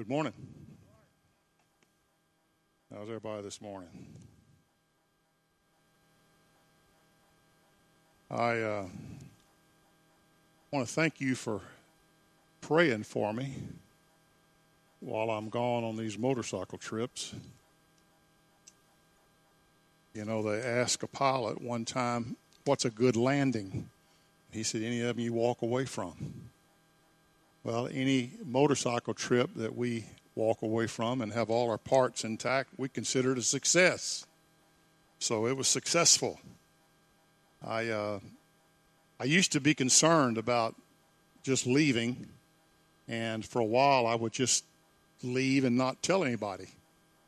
Good morning. How's everybody this morning? I uh, want to thank you for praying for me while I'm gone on these motorcycle trips. You know, they asked a pilot one time, What's a good landing? He said, Any of them you walk away from. Well, any motorcycle trip that we walk away from and have all our parts intact, we consider it a success. So it was successful. I uh, I used to be concerned about just leaving, and for a while I would just leave and not tell anybody,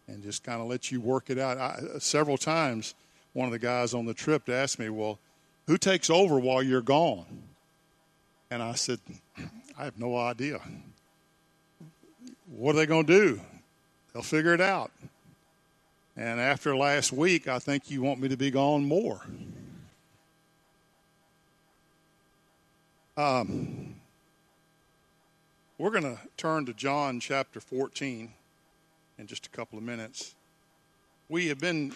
and just kind of let you work it out. I, several times, one of the guys on the trip asked me, "Well, who takes over while you're gone?" And I said, I have no idea. What are they going to do? They'll figure it out. And after last week, I think you want me to be gone more. Um, we're going to turn to John chapter 14 in just a couple of minutes. We have been,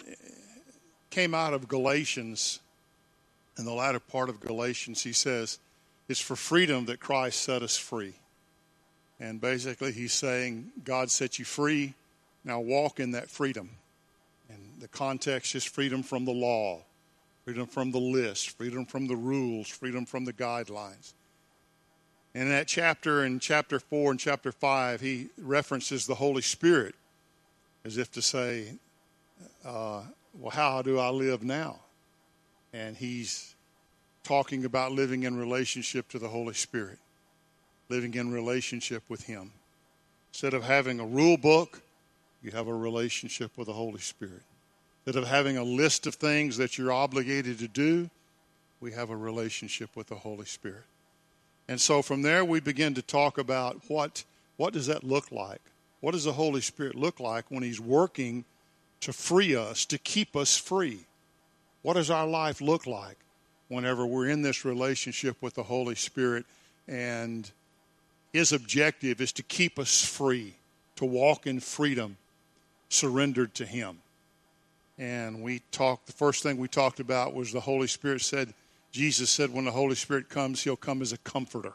came out of Galatians, in the latter part of Galatians, he says, it's for freedom that Christ set us free. And basically, he's saying, God set you free. Now walk in that freedom. And the context is freedom from the law, freedom from the list, freedom from the rules, freedom from the guidelines. And in that chapter, in chapter 4 and chapter 5, he references the Holy Spirit as if to say, uh, Well, how do I live now? And he's talking about living in relationship to the Holy Spirit, living in relationship with Him. Instead of having a rule book, you have a relationship with the Holy Spirit. Instead of having a list of things that you're obligated to do, we have a relationship with the Holy Spirit. And so from there we begin to talk about what what does that look like? What does the Holy Spirit look like when he's working to free us, to keep us free? What does our life look like? Whenever we're in this relationship with the Holy Spirit. And His objective is to keep us free, to walk in freedom, surrendered to Him. And we talked, the first thing we talked about was the Holy Spirit said, Jesus said, when the Holy Spirit comes, He'll come as a comforter.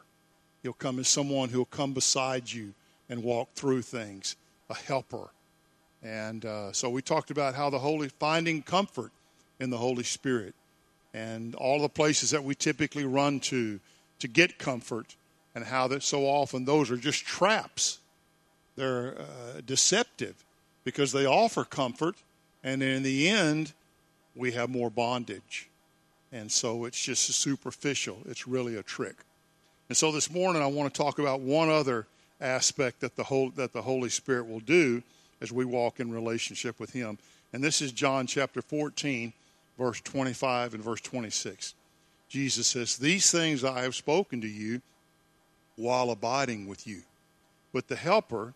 He'll come as someone who'll come beside you and walk through things, a helper. And uh, so we talked about how the Holy, finding comfort in the Holy Spirit and all the places that we typically run to to get comfort, and how that so often those are just traps. They're uh, deceptive because they offer comfort, and in the end, we have more bondage. And so it's just superficial. It's really a trick. And so this morning, I want to talk about one other aspect that the, whole, that the Holy Spirit will do as we walk in relationship with Him. And this is John chapter 14, verse 25 and verse 26. Jesus says, These things I have spoken to you while abiding with you. But the Helper,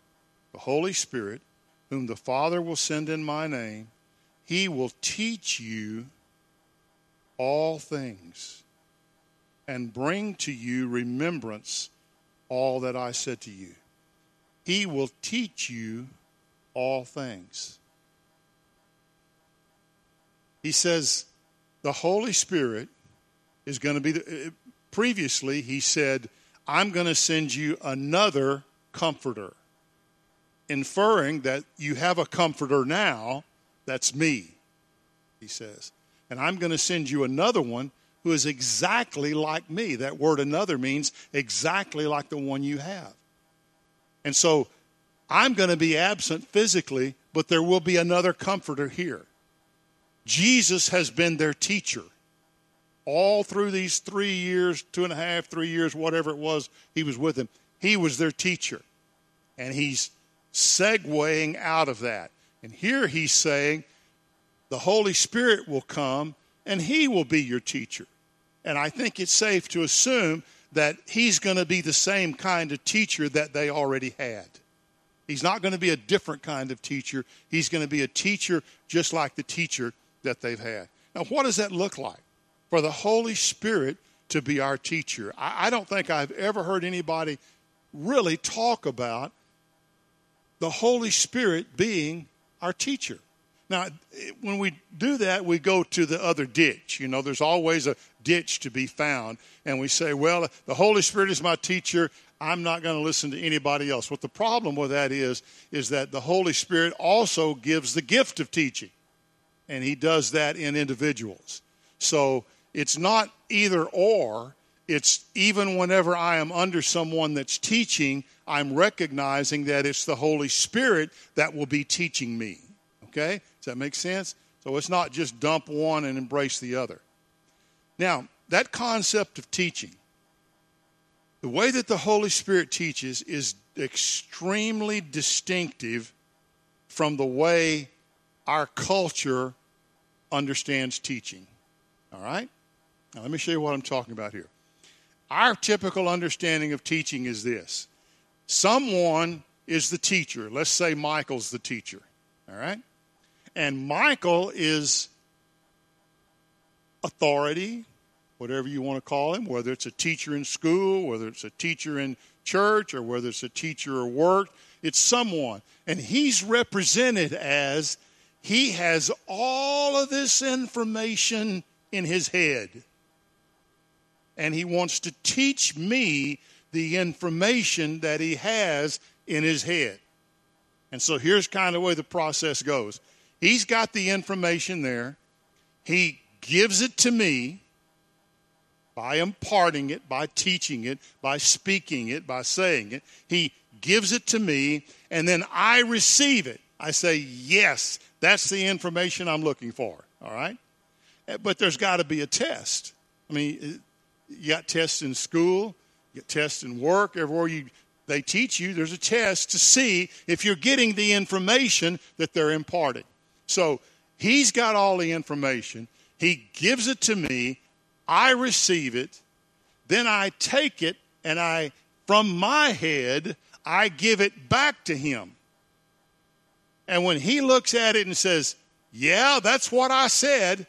the Holy Spirit, whom the Father will send in my name, he will teach you all things and bring to you remembrance all that I said to you. He will teach you all things. He says the Holy Spirit is going to be the, uh, previously he said I'm going to send you another comforter inferring that you have a comforter now that's me he says. And I'm going to send you another one who is exactly like me. That word another means exactly like the one you have. And so I'm going to be absent physically but there will be another comforter here Jesus has been their teacher all through these three years, two and a half, three years, whatever it was, he was with them. He was their teacher. And he's segueing out of that. And here he's saying, the Holy Spirit will come and he will be your teacher. And I think it's safe to assume that he's going to be the same kind of teacher that they already had. He's not going to be a different kind of teacher. He's going to be a teacher just like the teacher that they've had. Now, what does that look like? For the Holy Spirit to be our teacher. I, I don't think I've ever heard anybody really talk about the Holy Spirit being our teacher. Now, when we do that, we go to the other ditch. You know, there's always a ditch to be found. And we say, well, the Holy Spirit is my teacher. I'm not going to listen to anybody else. What the problem with that is, is that the Holy Spirit also gives the gift of teaching. And He does that in individuals. So it's not either or. It's even whenever I am under someone that's teaching, I'm recognizing that it's the Holy Spirit that will be teaching me. Okay? Does that make sense? So it's not just dump one and embrace the other. Now, that concept of teaching, the way that the Holy Spirit teaches is extremely distinctive from the way our culture understands teaching. All right? Now, let me show you what I'm talking about here. Our typical understanding of teaching is this someone is the teacher. Let's say Michael's the teacher. All right? And Michael is authority, whatever you want to call him, whether it's a teacher in school, whether it's a teacher in church, or whether it's a teacher at work. It's someone. And he's represented as he has all of this information in his head. And he wants to teach me the information that he has in his head. And so here's kind of the way the process goes. He's got the information there. He gives it to me by imparting it, by teaching it, by speaking it, by saying it. He gives it to me, and then I receive it. I say, Yes, that's the information I'm looking for. All right? Eh, but there's got to be a test. I mean, eh, you got tests in school, you got tests in work, everywhere you they teach you, there's a test to see if you're getting the information that they're imparting. So he's got all the information. He gives it to me. I receive it. Then I take it and I, from my head, I give it back to him. And when he looks at it and says, Yeah, that's what I said,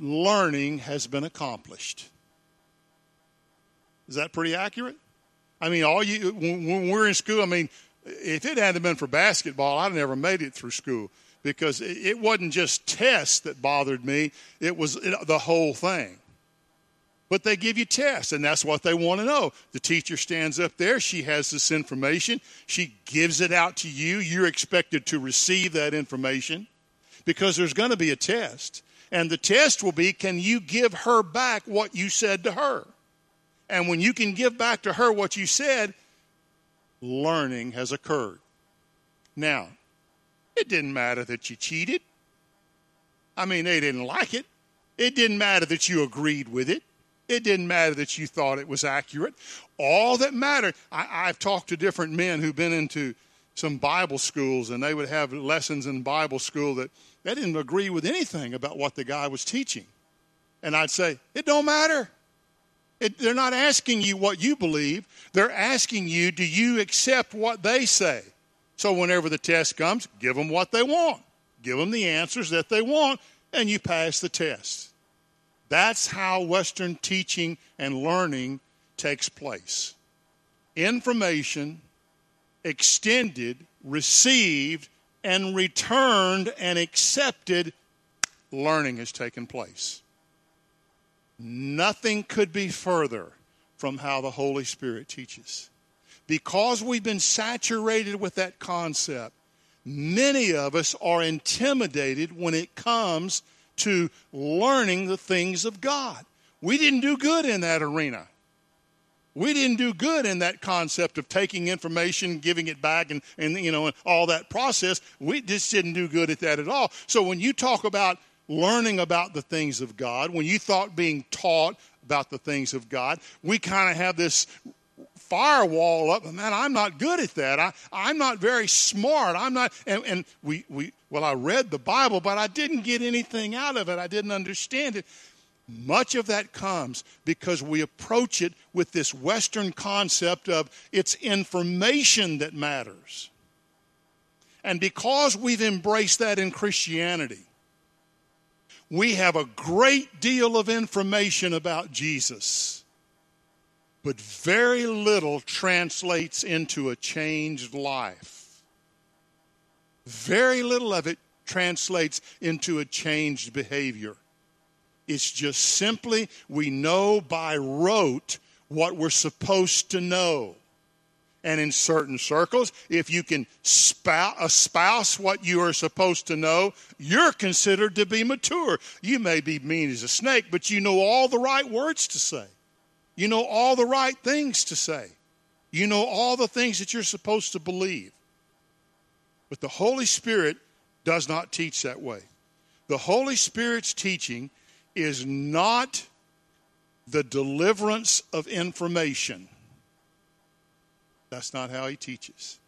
learning has been accomplished. Is that pretty accurate? I mean, all you when we're in school, I mean, if it hadn't been for basketball, I'd never made it through school because it wasn't just tests that bothered me, it was the whole thing. But they give you tests, and that's what they want to know. The teacher stands up there, she has this information, she gives it out to you. You're expected to receive that information because there's going to be a test. And the test will be can you give her back what you said to her? And when you can give back to her what you said, learning has occurred. Now, it didn't matter that you cheated. I mean, they didn't like it. It didn't matter that you agreed with it. It didn't matter that you thought it was accurate. All that mattered, I, have talked to different men who've been into some Bible schools, and they would have lessons in Bible school that they didn't agree with anything about what the guy was teaching. And I'd say, it don't matter. It, they're not asking you what you believe. They're asking you, do you accept what they say? So whenever the test comes, give them what they want. Give them the answers that they want, and you pass the test. That's how Western teaching and learning takes place. Information extended, received, and returned and accepted, learning has taken place. Nothing could be further from how the Holy Spirit teaches. Because we've been saturated with that concept, many of us are intimidated when it comes to learning the things of God. We didn't do good in that arena. We didn't do good in that concept of taking information, giving it back, and, and you know, and all that process. We just didn't do good at that at all. So when you talk about learning about the things of God, when you thought being taught about the things of God, we kind of have this firewall up. Man, I'm not good at that. I, I'm not very smart. I'm not, and, and we, we, well, I read the Bible, but I didn't get anything out of it. I didn't understand it. Much of that comes because we approach it with this Western concept of it's information that matters. And because we've embraced that in Christianity, we have a great deal of information about Jesus. But very little translates into a changed life. Very little of it translates into a changed behavior. It's just simply we know by rote what we're supposed to know. And in certain circles, if you can espouse what you are supposed to know, you're considered to be mature. You may be mean as a snake, but you know all the right words to say. You know all the right things to say. You know all the things that you're supposed to believe. But the Holy Spirit does not teach that way. The Holy Spirit's teaching is not the deliverance of information. That's not how he teaches.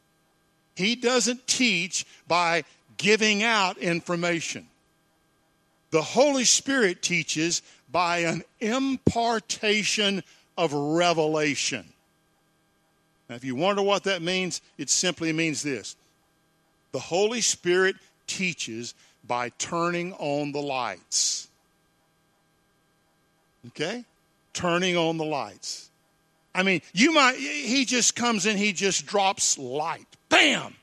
He doesn't teach by giving out information. The Holy Spirit teaches by an impartation of revelation. Now, if you wonder what that means, it simply means this the Holy Spirit teaches by turning on the lights. Okay? Turning on the lights. I mean, you might, he just comes in, he just drops light. Bam!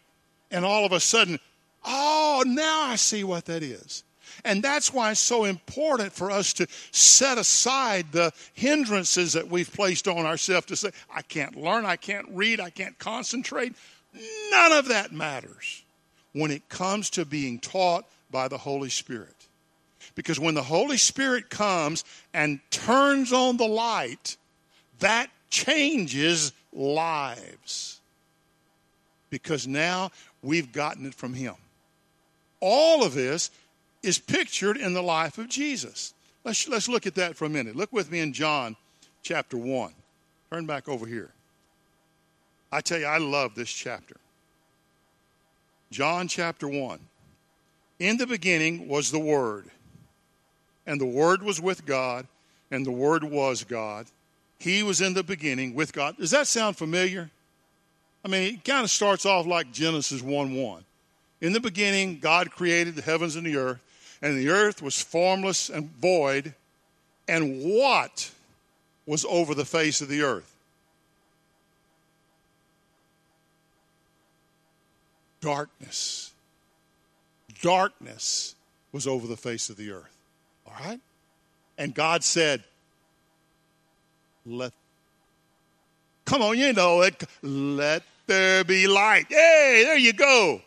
And all of a sudden, oh, now I see what that is. And that's why it's so important for us to set aside the hindrances that we've placed on ourselves to say, I can't learn, I can't read, I can't concentrate. None of that matters when it comes to being taught by the Holy Spirit. Because when the Holy Spirit comes and turns on the light, that changes lives. Because now we've gotten it from Him. All of this is pictured in the life of Jesus. Let's, let's look at that for a minute. Look with me in John chapter 1. Turn back over here. I tell you, I love this chapter. John chapter 1. In the beginning was the Word, and the Word was with God, and the Word was God. He was in the beginning with God. Does that sound familiar? I mean, it kind of starts off like Genesis 1 1. In the beginning, God created the heavens and the earth, and the earth was formless and void. And what was over the face of the earth? Darkness. Darkness was over the face of the earth. All right? And God said, Let, come on, you know it, let there be light. Hey, there you go.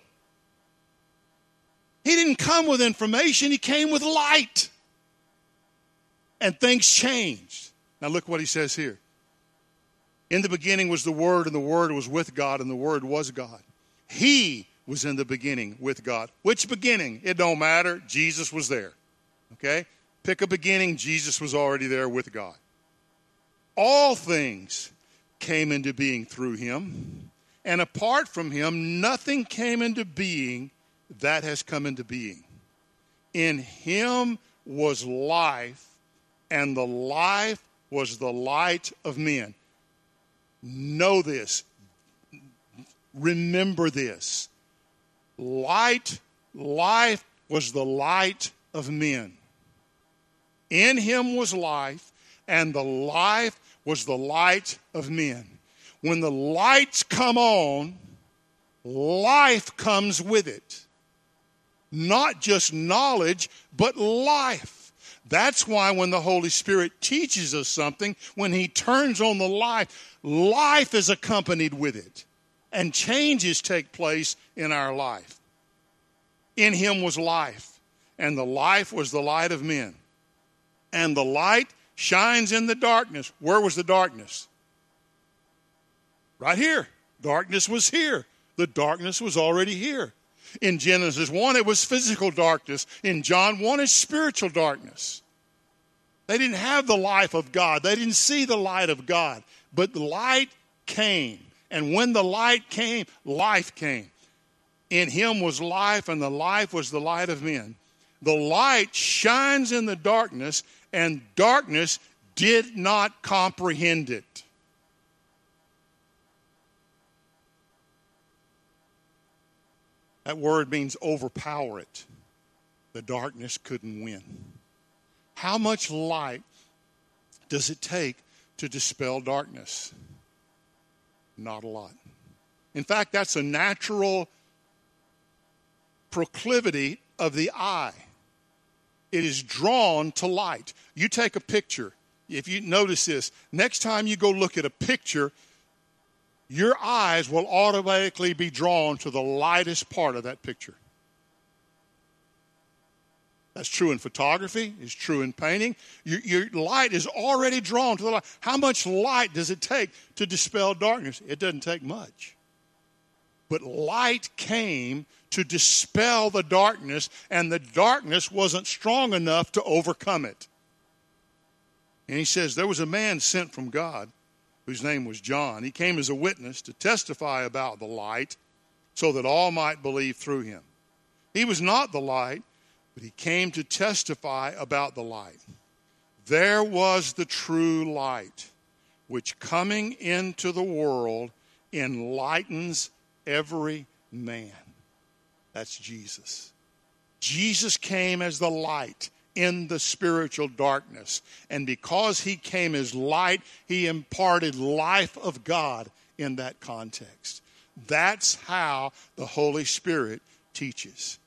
He didn't come with information, he came with light. And things changed. Now, look what he says here. In the beginning was the Word, and the Word was with God, and the Word was God. He was in the beginning with God. Which beginning? It don't matter. Jesus was there. Okay? Pick a beginning, Jesus was already there with God. All things came into being through him, and apart from him, nothing came into being that has come into being. In him was life, and the life was the light of men. Know this. Remember this. Light, life was the light of men. In him was life, and the life was the light of men. When the lights come on, life comes with it not just knowledge, but life. That's why when the Holy Spirit teaches us something, when He turns on the life, life is accompanied with it. And changes take place in our life. In Him was life, and the life was the light of men. And the light shines in the darkness. Where was the darkness? Right here. Darkness was here. The darkness was already here. In Genesis 1, it was physical darkness. In John 1, it's spiritual darkness. They didn't have the life of God, they didn't see the light of God. But the light came. And when the light came, life came. In him was life, and the life was the light of men. The light shines in the darkness, and darkness did not comprehend it. That word means overpower it. The darkness couldn't win. How much light does it take to dispel darkness? Not a lot. In fact, that's a natural proclivity of the eye. It is drawn to light. You take a picture. If you notice this, next time you go look at a picture, your eyes will automatically be drawn to the lightest part of that picture. That's true in photography, it's true in painting. Your, your, light is already drawn to the light. How much light does it take to dispel darkness? It doesn't take much. But light came to dispel the darkness, and the darkness wasn't strong enough to overcome it. And he says, There was a man sent from God whose name was John. He came as a witness to testify about the light so that all might believe through him. He was not the light but he came to testify about the light. There was the true light, which coming into the world enlightens every man. That's Jesus. Jesus came as the light in the spiritual darkness. And because he came as light, he imparted life of God in that context. That's how the Holy Spirit teaches.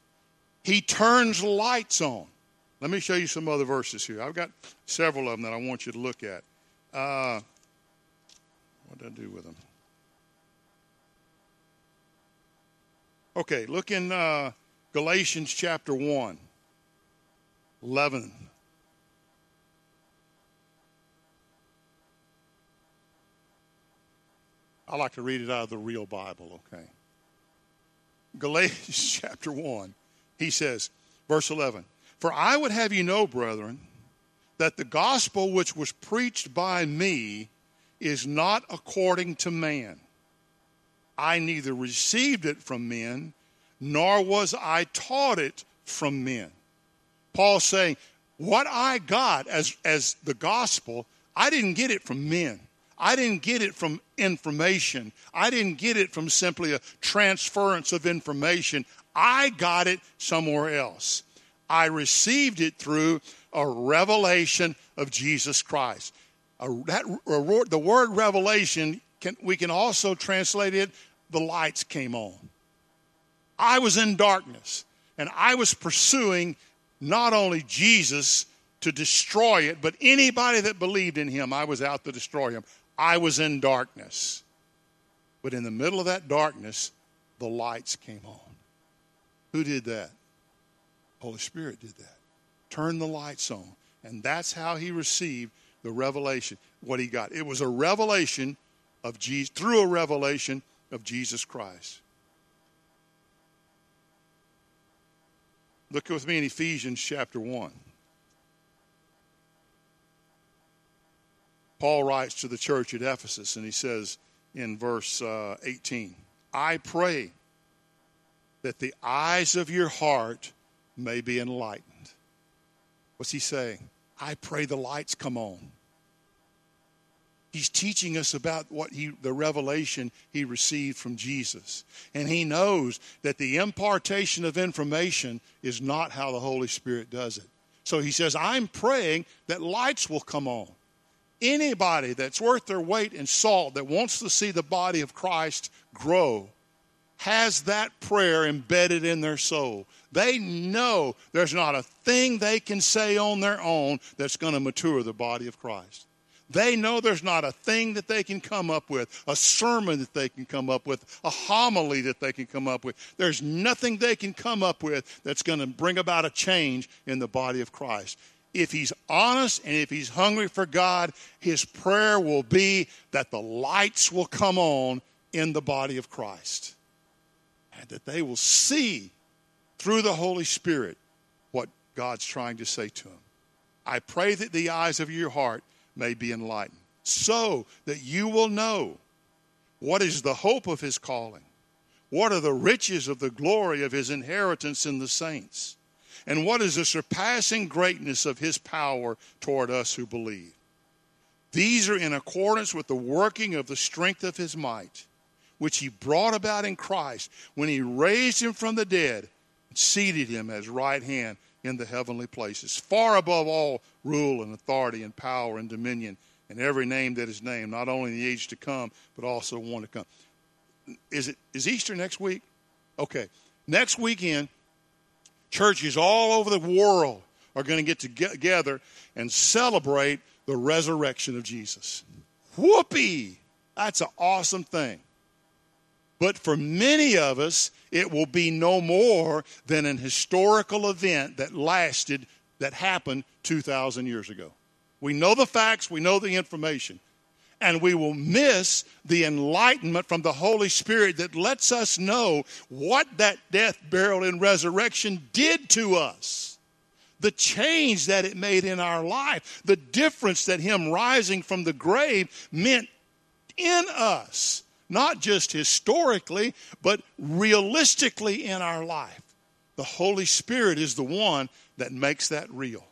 He turns lights on. Let me show you some other verses here. I've got several of them that I want you to look at. Uh, what did I do with them? Okay, look in uh, Galatians chapter 1, 11. I like to read it out of the real Bible, okay? Galatians chapter 1, he says, verse 11, For I would have you know, brethren, that the gospel which was preached by me is not according to man. I neither received it from men, nor was I taught it from men. Paul saying, What I got as, as the gospel, I didn't get it from men. I didn't get it from information. I didn't get it from simply a transference of information. I got it somewhere else. I received it through a revelation of Jesus Christ. A, that, a, the word revelation, can, we can also translate it the lights came on. I was in darkness, and I was pursuing not only Jesus to destroy it, but anybody that believed in him, I was out to destroy him. I was in darkness. But in the middle of that darkness, the lights came on. Who did that? Holy Spirit did that. Turn the lights on. And that's how he received the revelation, what he got. It was a revelation of Jesus, through a revelation of Jesus Christ. Look with me in Ephesians chapter 1. Paul writes to the church at Ephesus, and he says in verse uh, 18, I pray that the eyes of your heart may be enlightened. What's he saying? I pray the lights come on. He's teaching us about what he, the revelation he received from Jesus. And he knows that the impartation of information is not how the Holy Spirit does it. So he says, I'm praying that lights will come on. Anybody that's worth their weight in salt that wants to see the body of Christ grow has that prayer embedded in their soul. They know there's not a thing they can say on their own that's going to mature the body of Christ. They know there's not a thing that they can come up with, a sermon that they can come up with, a homily that they can come up with. There's nothing they can come up with that's going to bring about a change in the body of Christ. If he's honest and if he's hungry for God, his prayer will be that the lights will come on in the body of Christ and that they will see through the Holy Spirit what God's trying to say to them. I pray that the eyes of your heart may be enlightened, so that you will know what is the hope of his calling, what are the riches of the glory of his inheritance in the saints, and what is the surpassing greatness of his power toward us who believe. These are in accordance with the working of the strength of his might which he brought about in Christ when he raised him from the dead and seated him at his right hand in the heavenly places, far above all rule and authority and power and dominion and every name that is named, not only in the age to come, but also one to come. Is it is Easter next week? Okay. Next weekend, churches all over the world are going to get together and celebrate the resurrection of Jesus. Whoopee! That's an awesome thing. But for many of us, it will be no more than an historical event that lasted, that happened 2,000 years ago. We know the facts, we know the information, and we will miss the enlightenment from the Holy Spirit that lets us know what that death, burial, and resurrection did to us. The change that it made in our life, the difference that Him rising from the grave meant in us not just historically, but realistically in our life. The Holy Spirit is the one that makes that real.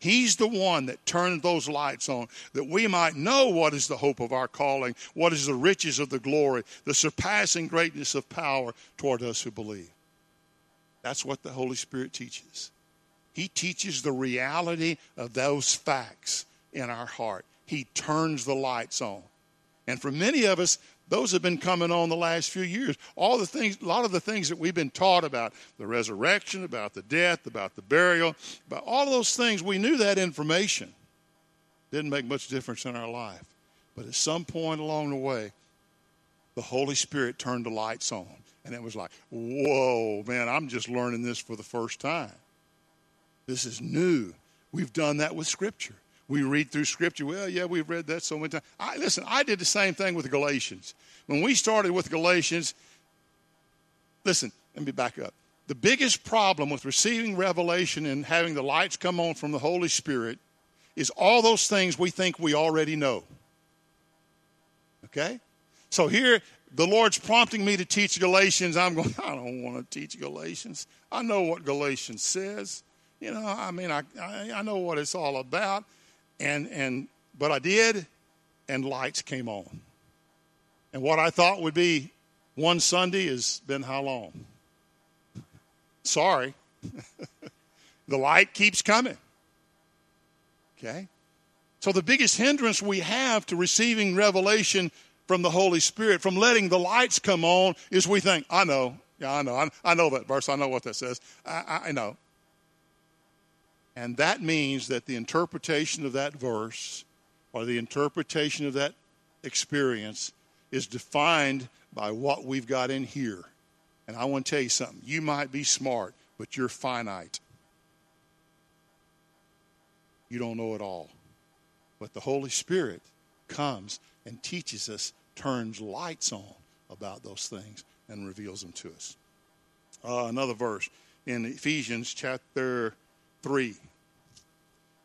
He's the one that turned those lights on that we might know what is the hope of our calling, what is the riches of the glory, the surpassing greatness of power toward us who believe. That's what the Holy Spirit teaches. He teaches the reality of those facts in our heart. He turns the lights on. And for many of us, those have been coming on the last few years. All the things, a lot of the things that we've been taught about the resurrection, about the death, about the burial, about all of those things, we knew that information. Didn't make much difference in our life. But at some point along the way, the Holy Spirit turned the lights on. And it was like, whoa, man, I'm just learning this for the first time. This is new. We've done that with Scripture we read through Scripture. Well, yeah, we've read that so many times. I, listen, I did the same thing with Galatians. When we started with Galatians, listen, let me back up. The biggest problem with receiving revelation and having the lights come on from the Holy Spirit is all those things we think we already know. Okay? So here, the Lord's prompting me to teach Galatians. I'm going, I don't want to teach Galatians. I know what Galatians says. You know, I mean, I, I, I know what it's all about. And, and, but I did, and lights came on. And what I thought would be one Sunday has been how long? Sorry. the light keeps coming. Okay? So, the biggest hindrance we have to receiving revelation from the Holy Spirit, from letting the lights come on, is we think, I know. Yeah, I know. I, I know that verse. I know what that says. I, I know. And that means that the interpretation of that verse or the interpretation of that experience is defined by what we've got in here. And I want to tell you something. You might be smart, but you're finite. You don't know it all. But the Holy Spirit comes and teaches us, turns lights on about those things, and reveals them to us. Uh, another verse in Ephesians chapter 3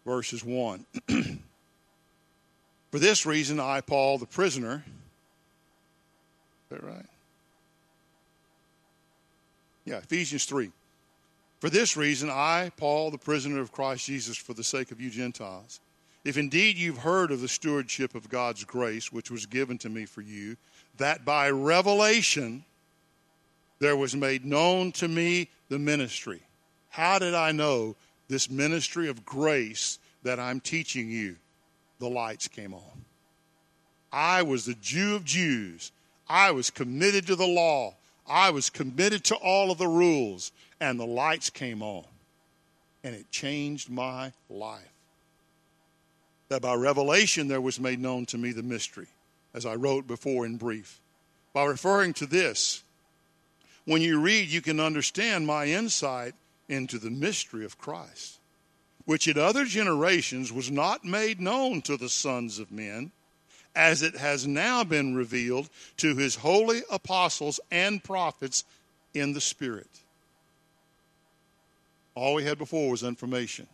verses 1. For this reason, I, Paul, the prisoner, is that right? Yeah, Ephesians 3. For this reason, I, Paul, the prisoner of Christ Jesus, for the sake of you Gentiles, if indeed you've heard of the stewardship of God's grace, which was given to me for you, that by revelation there was made known to me the ministry. How did I know this ministry of grace that I'm teaching you, the lights came on. I was the Jew of Jews. I was committed to the law. I was committed to all of the rules, and the lights came on. And it changed my life. That by revelation there was made known to me the mystery, as I wrote before in brief. By referring to this, when you read, you can understand my insight into the mystery of Christ, which in other generations was not made known to the sons of men, as it has now been revealed to his holy apostles and prophets in the Spirit. All we had before was information.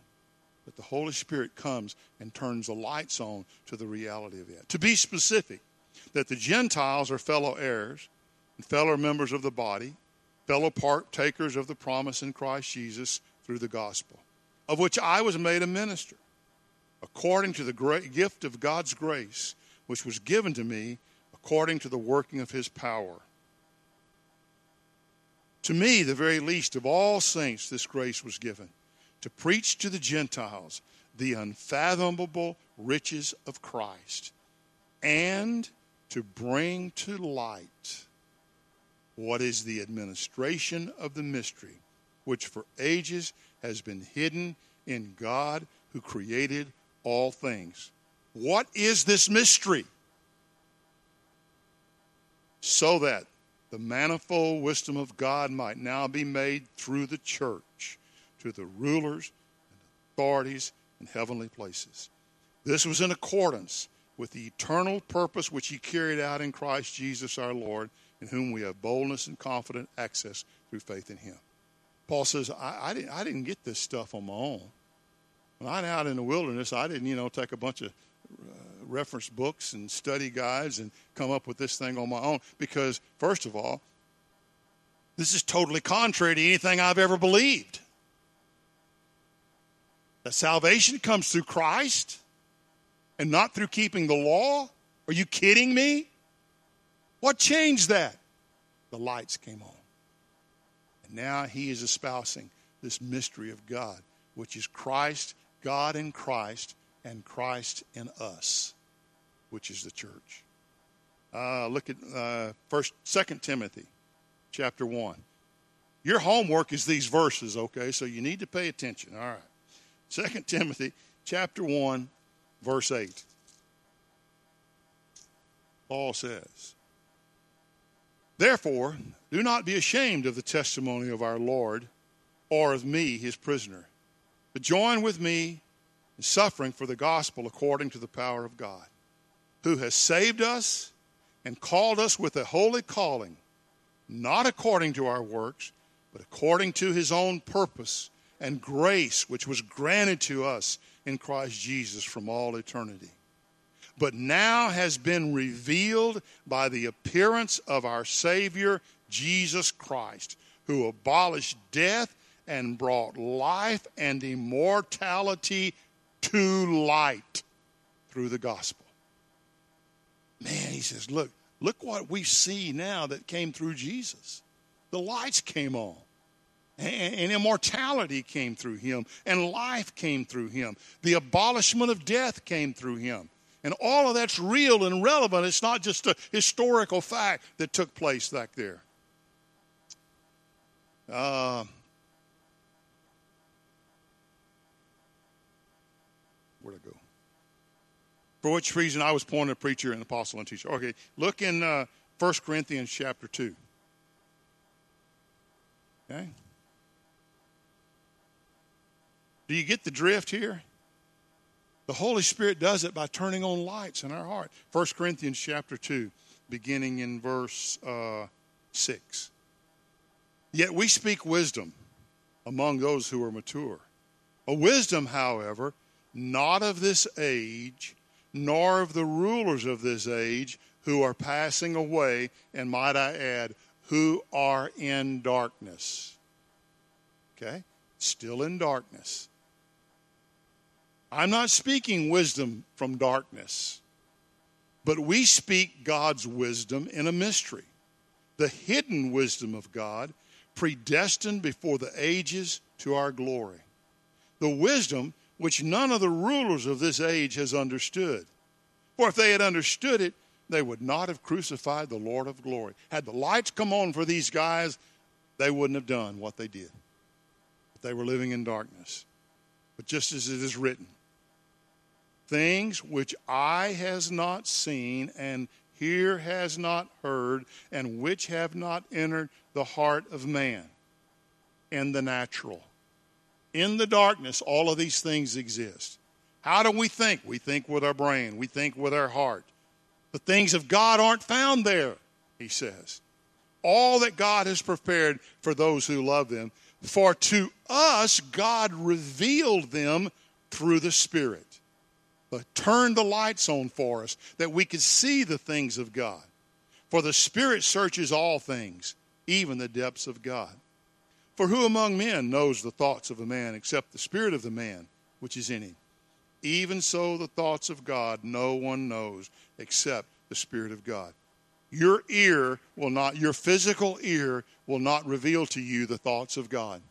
But the Holy Spirit comes and turns the lights on to the reality of it. To be specific, that the Gentiles are fellow heirs and fellow members of the body fellow partakers of the promise in Christ Jesus through the gospel, of which I was made a minister, according to the great gift of God's grace, which was given to me according to the working of his power. To me, the very least of all saints, this grace was given to preach to the Gentiles the unfathomable riches of Christ and to bring to light what is the administration of the mystery, which for ages has been hidden in God who created all things. What is this mystery? So that the manifold wisdom of God might now be made through the church to the rulers and authorities in heavenly places. This was in accordance with the eternal purpose which he carried out in Christ Jesus our Lord, in whom we have boldness and confident access through faith in him. Paul says, I, I, didn't, I didn't get this stuff on my own. When I'm out in the wilderness, I didn't, you know, take a bunch of uh, reference books and study guides and come up with this thing on my own. Because, first of all, this is totally contrary to anything I've ever believed. That salvation comes through Christ and not through keeping the law? Are you kidding me? What changed that? The lights came on. And now he is espousing this mystery of God, which is Christ, God in Christ, and Christ in us, which is the church. Uh, look at uh, first, Second Timothy, chapter one. Your homework is these verses, okay? So you need to pay attention. All right. Second Timothy, chapter one, verse eight. Paul says, Therefore, do not be ashamed of the testimony of our Lord or of me, his prisoner, but join with me in suffering for the gospel according to the power of God, who has saved us and called us with a holy calling, not according to our works, but according to his own purpose and grace, which was granted to us in Christ Jesus from all eternity but now has been revealed by the appearance of our Savior, Jesus Christ, who abolished death and brought life and immortality to light through the gospel. Man, he says, look, look what we see now that came through Jesus. The lights came on. And, immortality came through him, and life came through him. The abolishment of death came through him. And all of that's real and relevant. It's not just a historical fact that took place back there. Uh, where'd I go? For which reason I was appointed a preacher and apostle and teacher. Okay, look in uh, 1 Corinthians chapter 2. Okay? Do you get the drift here? The Holy Spirit does it by turning on lights in our heart. 1 Corinthians chapter 2, beginning in verse uh, 6. Yet we speak wisdom among those who are mature. A wisdom, however, not of this age, nor of the rulers of this age who are passing away, and might I add, who are in darkness. Okay? Still in darkness. I'm not speaking wisdom from darkness, but we speak God's wisdom in a mystery, the hidden wisdom of God, predestined before the ages to our glory. The wisdom which none of the rulers of this age has understood. For if they had understood it, they would not have crucified the Lord of glory. Had the lights come on for these guys, they wouldn't have done what they did. They were living in darkness. But just as it is written, things which eye has not seen and ear has not heard and which have not entered the heart of man in the natural. In the darkness, all of these things exist. How do we think? We think with our brain, we think with our heart. The things of God aren't found there, he says. All that God has prepared for those who love them. For to us, God revealed them through the Spirit but turned the lights on for us that we could see the things of God. For the Spirit searches all things, even the depths of God. For who among men knows the thoughts of a man except the Spirit of the man which is in him? Even so, the thoughts of God no one knows except the Spirit of God. Your ear will not, your physical ear will not reveal to you the thoughts of God.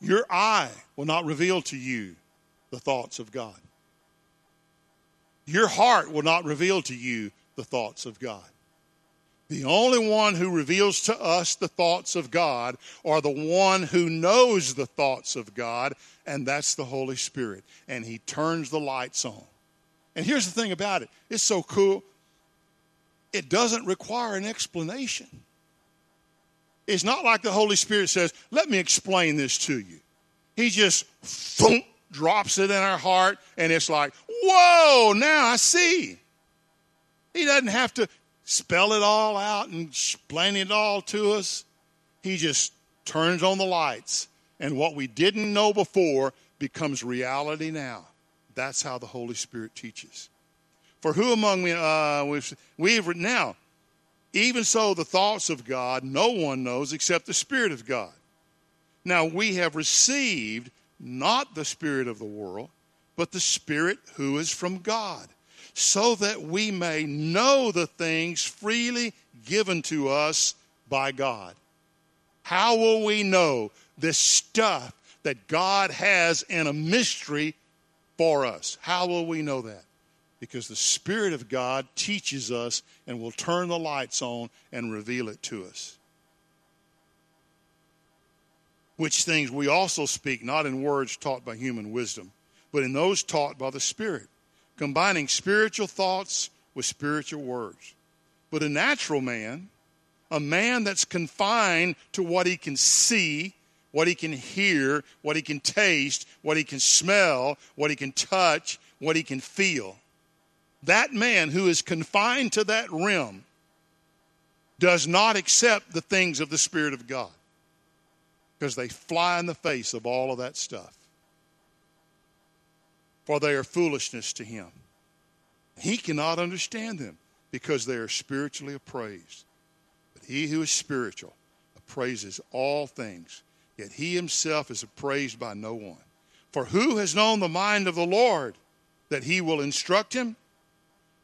Your eye will not reveal to you the thoughts of God. Your heart will not reveal to you the thoughts of God. The only one who reveals to us the thoughts of God are the one who knows the thoughts of God, and that's the Holy Spirit. And He turns the lights on. And here's the thing about it it's so cool, it doesn't require an explanation. It's not like the Holy Spirit says, Let me explain this to you. He just drops it in our heart, and it's like, Whoa, now I see. He doesn't have to spell it all out and explain it all to us. He just turns on the lights, and what we didn't know before becomes reality now. That's how the Holy Spirit teaches. For who among me, uh, we've, we've now, even so, the thoughts of God no one knows except the Spirit of God. Now we have received not the Spirit of the world, but the Spirit who is from God, so that we may know the things freely given to us by God. How will we know this stuff that God has in a mystery for us? How will we know that? Because the Spirit of God teaches us and will turn the lights on and reveal it to us. Which things we also speak, not in words taught by human wisdom, but in those taught by the Spirit, combining spiritual thoughts with spiritual words. But a natural man, a man that's confined to what he can see, what he can hear, what he can taste, what he can smell, what he can touch, what he can feel that man who is confined to that realm does not accept the things of the Spirit of God because they fly in the face of all of that stuff. For they are foolishness to him. He cannot understand them because they are spiritually appraised. But he who is spiritual appraises all things, yet he himself is appraised by no one. For who has known the mind of the Lord that he will instruct him?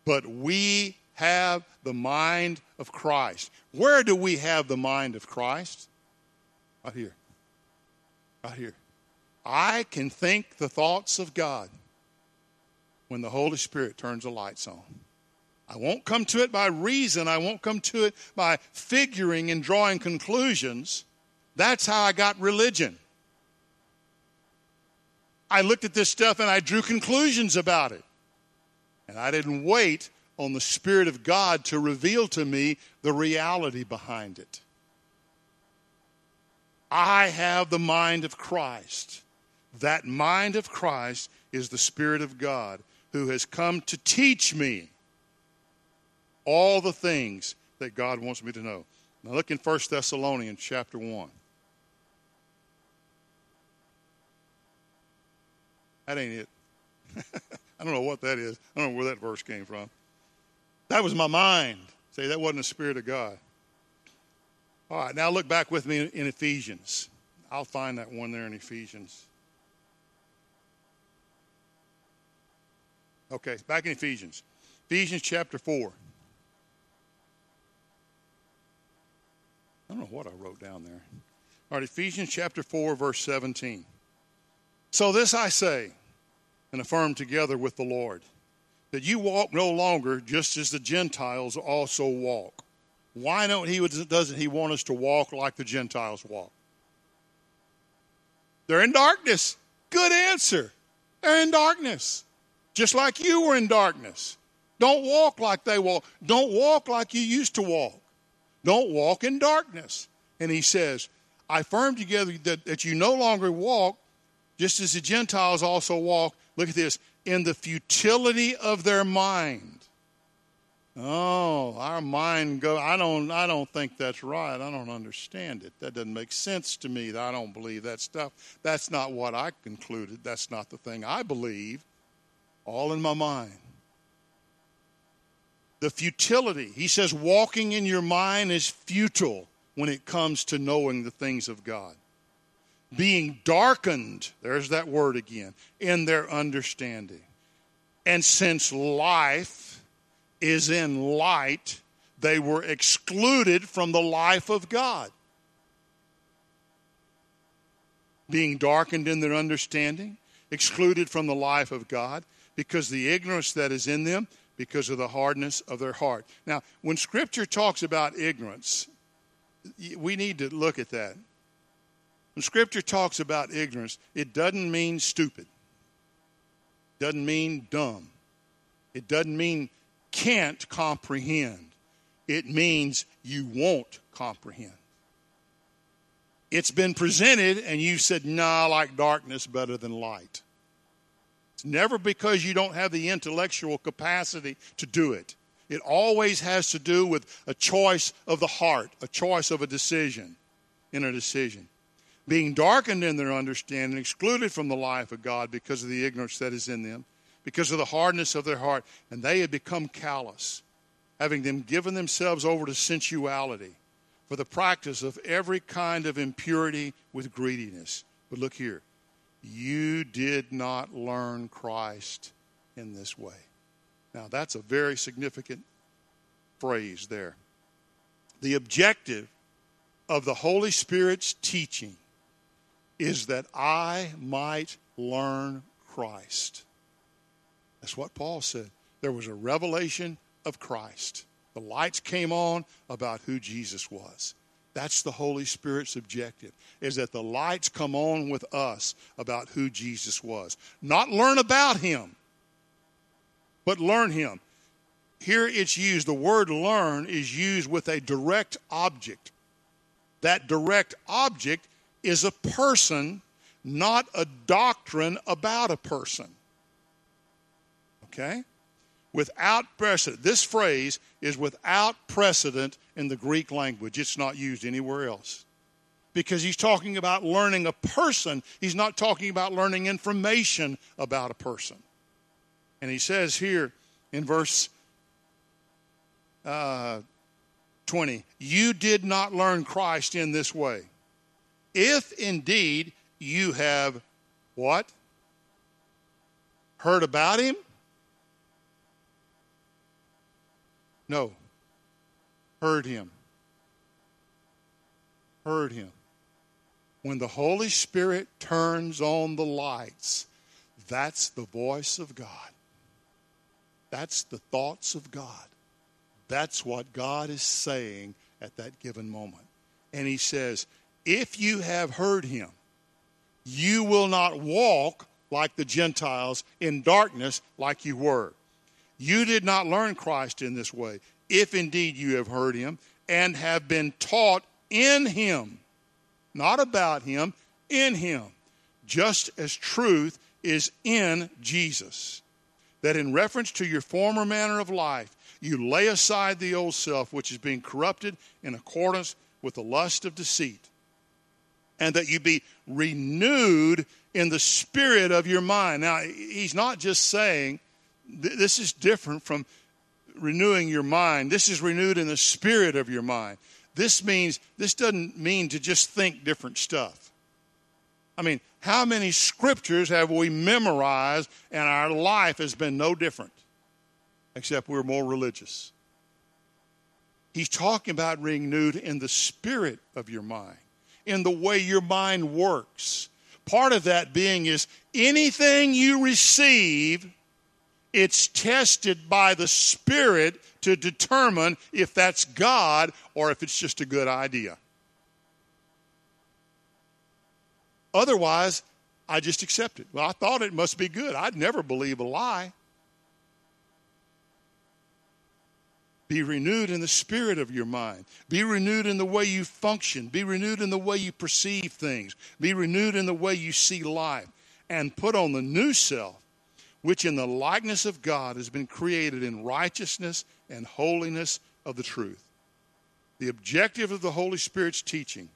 But we have the mind of Christ. Where do we have the mind of Christ? Right here. Right here. I can think the thoughts of God when the Holy Spirit turns the lights on. I won't come to it by reason. I won't come to it by figuring and drawing conclusions. That's how I got religion. I looked at this stuff and I drew conclusions about it. And I didn't wait on the Spirit of God to reveal to me the reality behind it. I have the mind of Christ. That mind of Christ is the Spirit of God who has come to teach me all the things that God wants me to know. Now look in 1 Thessalonians chapter 1. That ain't it. I don't know what that is. I don't know where that verse came from. That was my mind. Say, that wasn't the Spirit of God. All right, now look back with me in, Ephesians. I'll find that one there in Ephesians. Okay, back in Ephesians. Ephesians chapter 4. I don't know what I wrote down there. All right, Ephesians chapter 4, verse 17. So this I say and affirm together with the Lord that you walk no longer just as the Gentiles also walk. Why don't he doesn't he want us to walk like the Gentiles walk? They're in darkness. Good answer. They're in darkness. Just like you were in darkness. Don't walk like they walk. Don't walk like you used to walk. Don't walk in darkness. And he says, I affirm together that, that you no longer walk just as the Gentiles also walk. Look at this in the futility of their mind. Oh, our mind go I don't I don't think that's right. I don't understand it. That doesn't make sense to me. I don't believe that stuff. That's not what I concluded. That's not the thing I believe. All in my mind. The futility. He says walking in your mind is futile when it comes to knowing the things of God being darkened, there's that word again, in their understanding. And since life is in light, they were excluded from the life of God. being darkened in their understanding, excluded from the life of God, because the ignorance that is in them, because of the hardness of their heart. Now, when Scripture talks about ignorance, we need to look at that. When Scripture talks about ignorance, it doesn't mean stupid, it doesn't mean dumb, it doesn't mean can't comprehend. It means you won't comprehend. It's been presented, and you said, nah, I like darkness better than light. It's never because you don't have the intellectual capacity to do it. It always has to do with a choice of the heart, a choice of a decision in a decision. Being darkened in their understanding, excluded from the life of God because of the ignorance that is in them, because of the hardness of their heart, and they had become callous, having them given themselves over to sensuality for the practice of every kind of impurity with greediness. But look here, you did not learn Christ in this way. Now, that's a very significant phrase there. The objective of the Holy Spirit's teaching is that I might learn Christ. That's what Paul said. There was a revelation of Christ. The lights came on about who Jesus was. That's the Holy Spirit's objective, is that the lights come on with us about who Jesus was. Not learn about him, but learn him. Here it's used, the word learn is used with a direct object. That direct object is a person, not a doctrine about a person. Okay? without precedent. This phrase is without precedent in the Greek language. It's not used anywhere else. Because he's talking about learning a person, he's not talking about learning information about a person. And he says here in verse uh, 20, You did not learn Christ in this way. If indeed you have what? Heard about him No. Heard him. Heard him. When the Holy Spirit turns on the lights, that's the voice of God. That's the thoughts of God. That's what God is saying at that given moment. And he says, If you have heard him, you will not walk like the Gentiles in darkness like you were. You did not learn Christ in this way, if indeed you have heard him and have been taught in him, not about him, in him, just as truth is in Jesus. That in reference to your former manner of life, you lay aside the old self, which is being corrupted in accordance with the lust of deceit, and that you be renewed in the spirit of your mind. Now, he's not just saying this is different from renewing your mind. This is renewed in the spirit of your mind. This means, this doesn't mean to just think different stuff. I mean, how many scriptures have we memorized and our life has been no different? Except we're more religious. He's talking about renewed in the spirit of your mind, in the way your mind works. Part of that being is anything you receive it's tested by the Spirit to determine if that's God or if it's just a good idea. Otherwise, I just accept it. Well, I thought it must be good. I'd never believe a lie. Be renewed in the spirit of your mind. Be renewed in the way you function. Be renewed in the way you perceive things. Be renewed in the way you see life. And put on the new self, which in the likeness of God has been created in righteousness and holiness of the truth. The objective of the Holy Spirit's teaching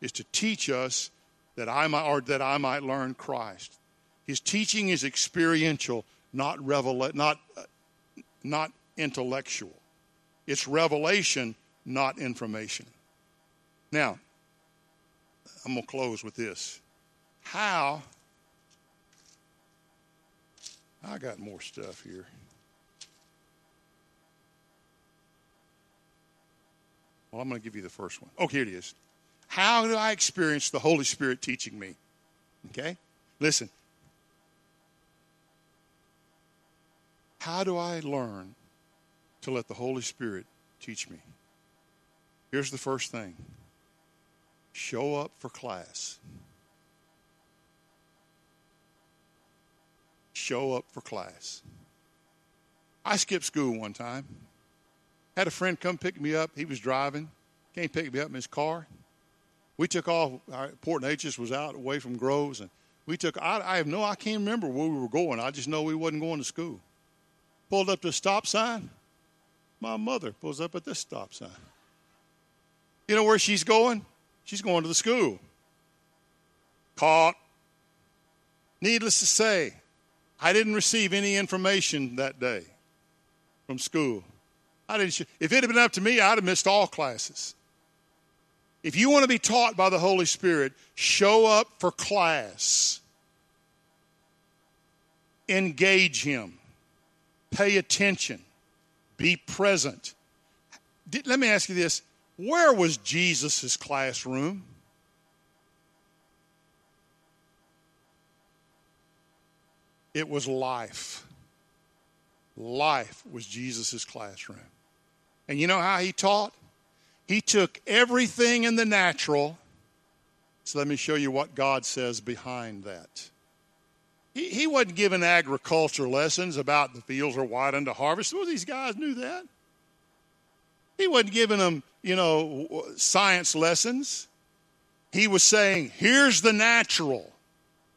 is to teach us that I might, or that I might learn Christ. His teaching is experiential, not not, not intellectual. It's revelation, not information. Now, I'm going to close with this. How I got more stuff here. Well, I'm going to give you the first one. Oh, here it is. How do I experience the Holy Spirit teaching me? Okay? Listen. How do I learn to let the Holy Spirit teach me? Here's the first thing show up for class. Show up for class. I skipped school one time. Had a friend come pick me up. He was driving. Came pick me up in his car. We took off. Our, Port Neches was out away from Groves, and we took. I, I have no. I can't remember where we were going. I just know we wasn't going to school. Pulled up to a stop sign. My mother pulls up at this stop sign. You know where she's going? She's going to the school. Caught. Needless to say, I didn't receive any information that day from school. I didn't. If it had been up to me, I'd have missed all classes. If you want to be taught by the Holy Spirit, show up for class. Engage Him. Pay attention. Be present. Let me ask you this where was Jesus' classroom? It was life. Life was Jesus' classroom. And you know how he taught? He took everything in the natural. So let me show you what God says behind that. He, he wasn't giving agriculture lessons about the fields are white unto harvest. Well, these guys knew that. He wasn't giving them, you know, science lessons. He was saying, here's the natural.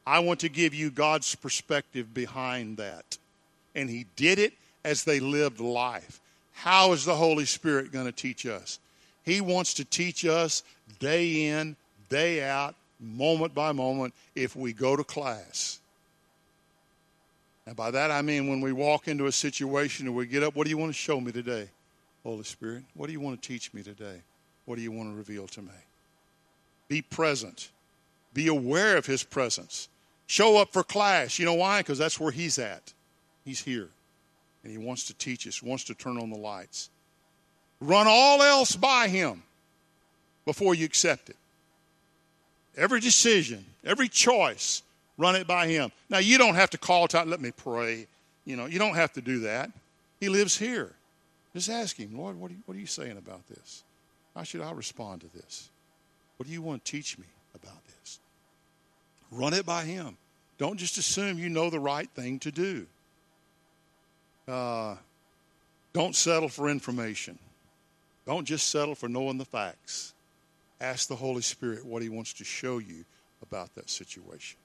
I want to give you God's perspective behind that. And he did it as they lived life. How is the Holy Spirit going to teach us? He wants to teach us day in, day out, moment by moment if we go to class. And by that I mean when we walk into a situation and we get up, what do you want to show me today, Holy Spirit? What do you want to teach me today? What do you want to reveal to me? Be present. Be aware of His presence. Show up for class. You know why? Because that's where He's at. He's here. And He wants to teach us, wants to turn on the lights. Run all else by Him before you accept it. Every decision, every choice, run it by Him. Now, you don't have to call time, let me pray. You know, you don't have to do that. He lives here. Just ask Him, Lord, what are you, what are you saying about this? How should I respond to this? What do you want to teach me about this? Run it by Him. Don't just assume you know the right thing to do. Uh, don't settle for information. Don't just settle for knowing the facts. Ask the Holy Spirit what He wants to show you about that situation.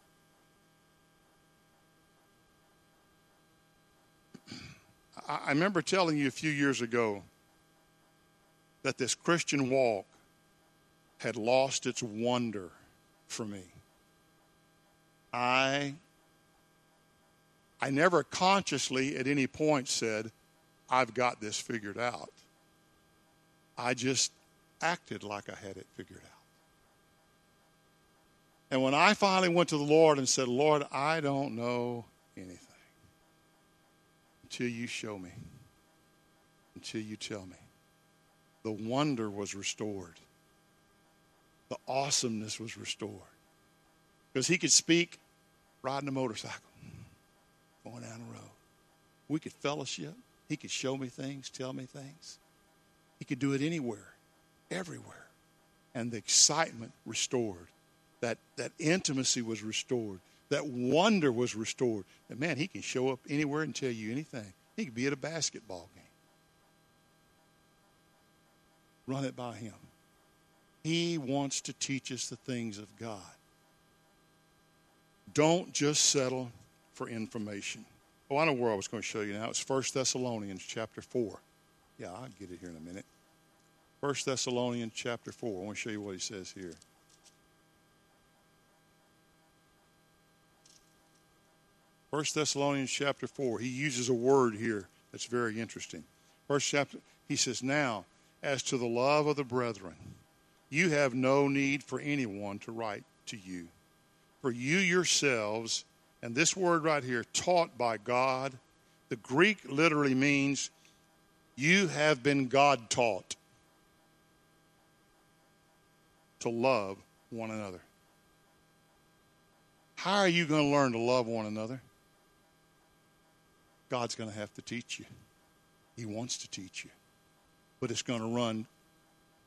I remember telling you a few years ago that this Christian walk had lost its wonder for me. I I never consciously at any point said, I've got this figured out. I just acted like I had it figured out. And when I finally went to the Lord and said, Lord, I don't know anything until you show me, until you tell me, the wonder was restored, the awesomeness was restored. Because he could speak riding a motorcycle, going down the road. We could fellowship. He could show me things, tell me things. He could do it anywhere, everywhere. And the excitement restored. That, that intimacy was restored. That wonder was restored. That man, he can show up anywhere and tell you anything. He could be at a basketball game. Run it by him. He wants to teach us the things of God. Don't just settle for information. Oh, I know where I was going to show you now. It's 1 Thessalonians chapter 4. Yeah, I'll get it here in a minute. 1 Thessalonians chapter 4. I want to show you what he says here. First Thessalonians chapter 4. He uses a word here that's very interesting. First chapter, he says, Now, as to the love of the brethren, you have no need for anyone to write to you. For you yourselves, and this word right here, taught by God, the Greek literally means you have been God taught to love one another. How are you going to learn to love one another? God's going to have to teach you. He wants to teach you. But it's going to run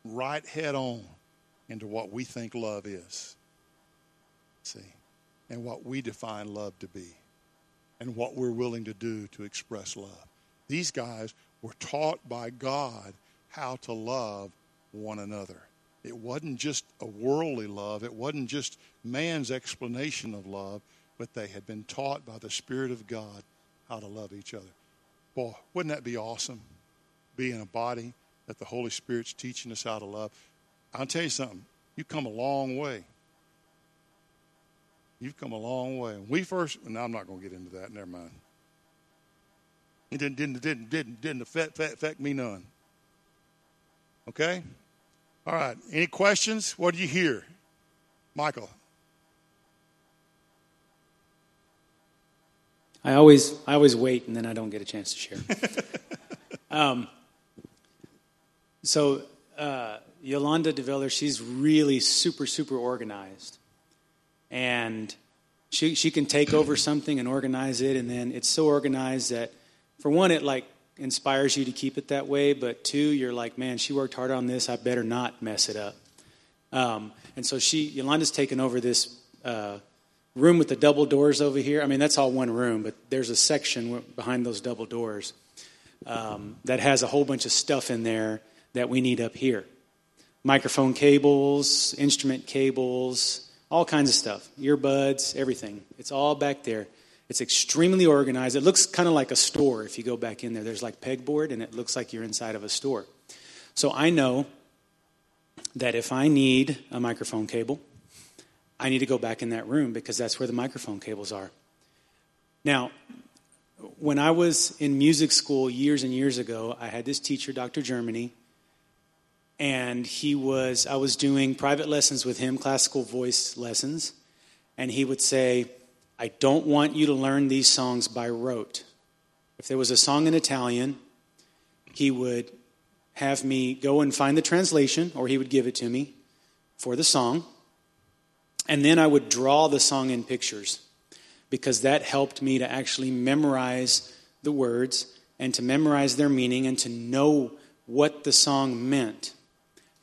right head on into what we think love is. See? And what we define love to be. And what we're willing to do to express love. These guys were taught by God how to love one another. It wasn't just a worldly love, it wasn't just man's explanation of love, but they had been taught by the Spirit of God how to love each other. Boy, wouldn't that be awesome? Being a body that the Holy Spirit's teaching us how to love. I'll tell you something, you've come a long way. You've come a long way. When we first, no, I'm not going to get into that. Never mind. It didn't, didn't, didn't, didn't, didn't affect, affect me none. Okay? All right. Any questions? What do you hear? Michael. I always I always wait and then I don't get a chance to share. um, so uh, Yolanda DeViller, she's really super super organized, and she she can take over something and organize it, and then it's so organized that, for one, it like inspires you to keep it that way, but two, you're like, man, she worked hard on this. I better not mess it up. Um, and so she Yolanda's taken over this. Uh, room with the double doors over here. I mean, that's all one room, but there's a section behind those double doors um, that has a whole bunch of stuff in there that we need up here microphone cables, instrument cables, all kinds of stuff, earbuds, everything. It's all back there. It's extremely organized. It looks kind of like a store if you go back in there. There's like pegboard, and it looks like you're inside of a store. So I know that if I need a microphone cable, I need to go back in that room because that's where the microphone cables are. Now, when I was in music school years and years ago, I had this teacher, Dr. Germany, and he was I was doing private lessons with him, classical voice lessons, and he would say, "I don't want you to learn these songs by rote." If there was a song in Italian, he would have me go and find the translation or he would give it to me for the song and then I would draw the song in pictures because that helped me to actually memorize the words and to memorize their meaning and to know what the song meant.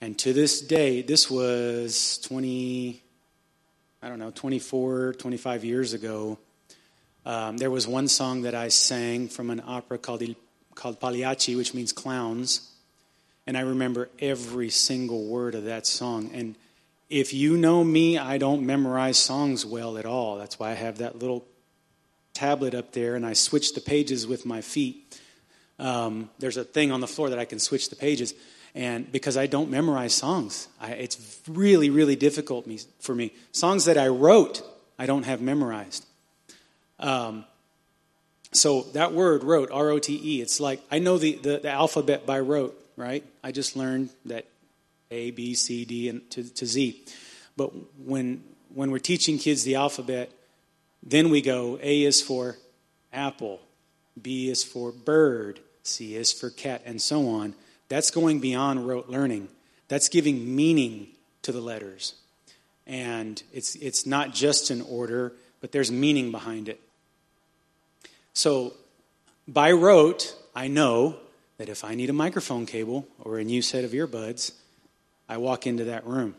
And to this day, this was 20, I don't know, 24, 25 years ago. Um, there was one song that I sang from an opera called, called Pagliacci, which means clowns. And I remember every single word of that song. And if you know me, I don't memorize songs well at all. That's why I have that little tablet up there and I switch the pages with my feet. Um, there's a thing on the floor that I can switch the pages. And because I don't memorize songs, I, it's really, really difficult me, for me. Songs that I wrote, I don't have memorized. Um, so that word, rote, R O T E, it's like I know the, the, the alphabet by rote, right? I just learned that a, B, C, D, and to, to Z. But when, when we're teaching kids the alphabet, then we go A is for apple, B is for bird, C is for cat, and so on. That's going beyond rote learning. That's giving meaning to the letters. And it's, it's not just an order, but there's meaning behind it. So, by rote, I know that if I need a microphone cable or a new set of earbuds, I walk into that room.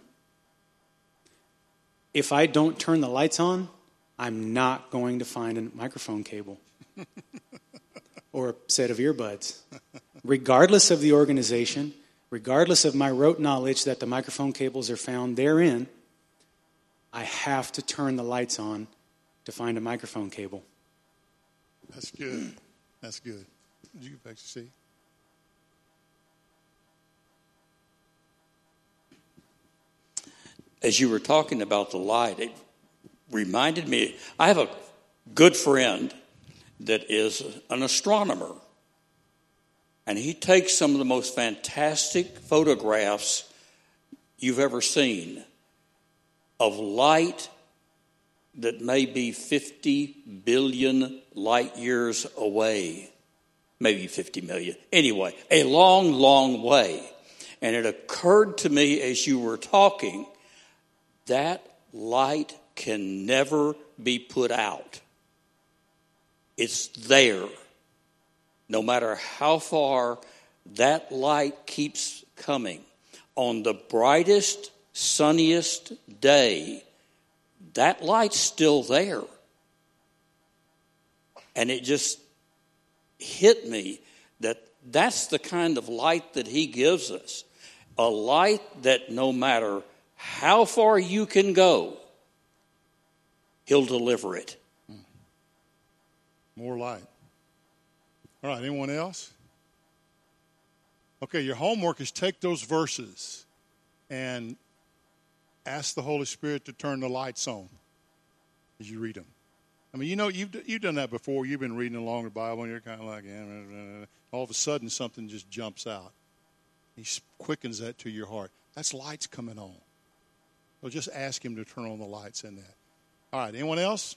If I don't turn the lights on, I'm not going to find a microphone cable or a set of earbuds. Regardless of the organization, regardless of my rote knowledge that the microphone cables are found therein, I have to turn the lights on to find a microphone cable. That's good. That's good. Did you get back to see? As you were talking about the light, it reminded me. I have a good friend that is an astronomer, and he takes some of the most fantastic photographs you've ever seen of light that may be 50 billion light years away, maybe 50 million. Anyway, a long, long way. And it occurred to me as you were talking that light can never be put out. It's there. No matter how far that light keeps coming. On the brightest, sunniest day, that light's still there. And it just hit me that that's the kind of light that He gives us. A light that no matter how far you can go, He'll deliver it. More light. All right, anyone else? Okay, your homework is take those verses and ask the Holy Spirit to turn the lights on as you read them. I mean, you know, you've, you've done that before. You've been reading along the Bible, and you're kind of like, all of a sudden something just jumps out. He quickens that to your heart. That's lights coming on. So just ask Him to turn on the lights in that. All right, anyone else?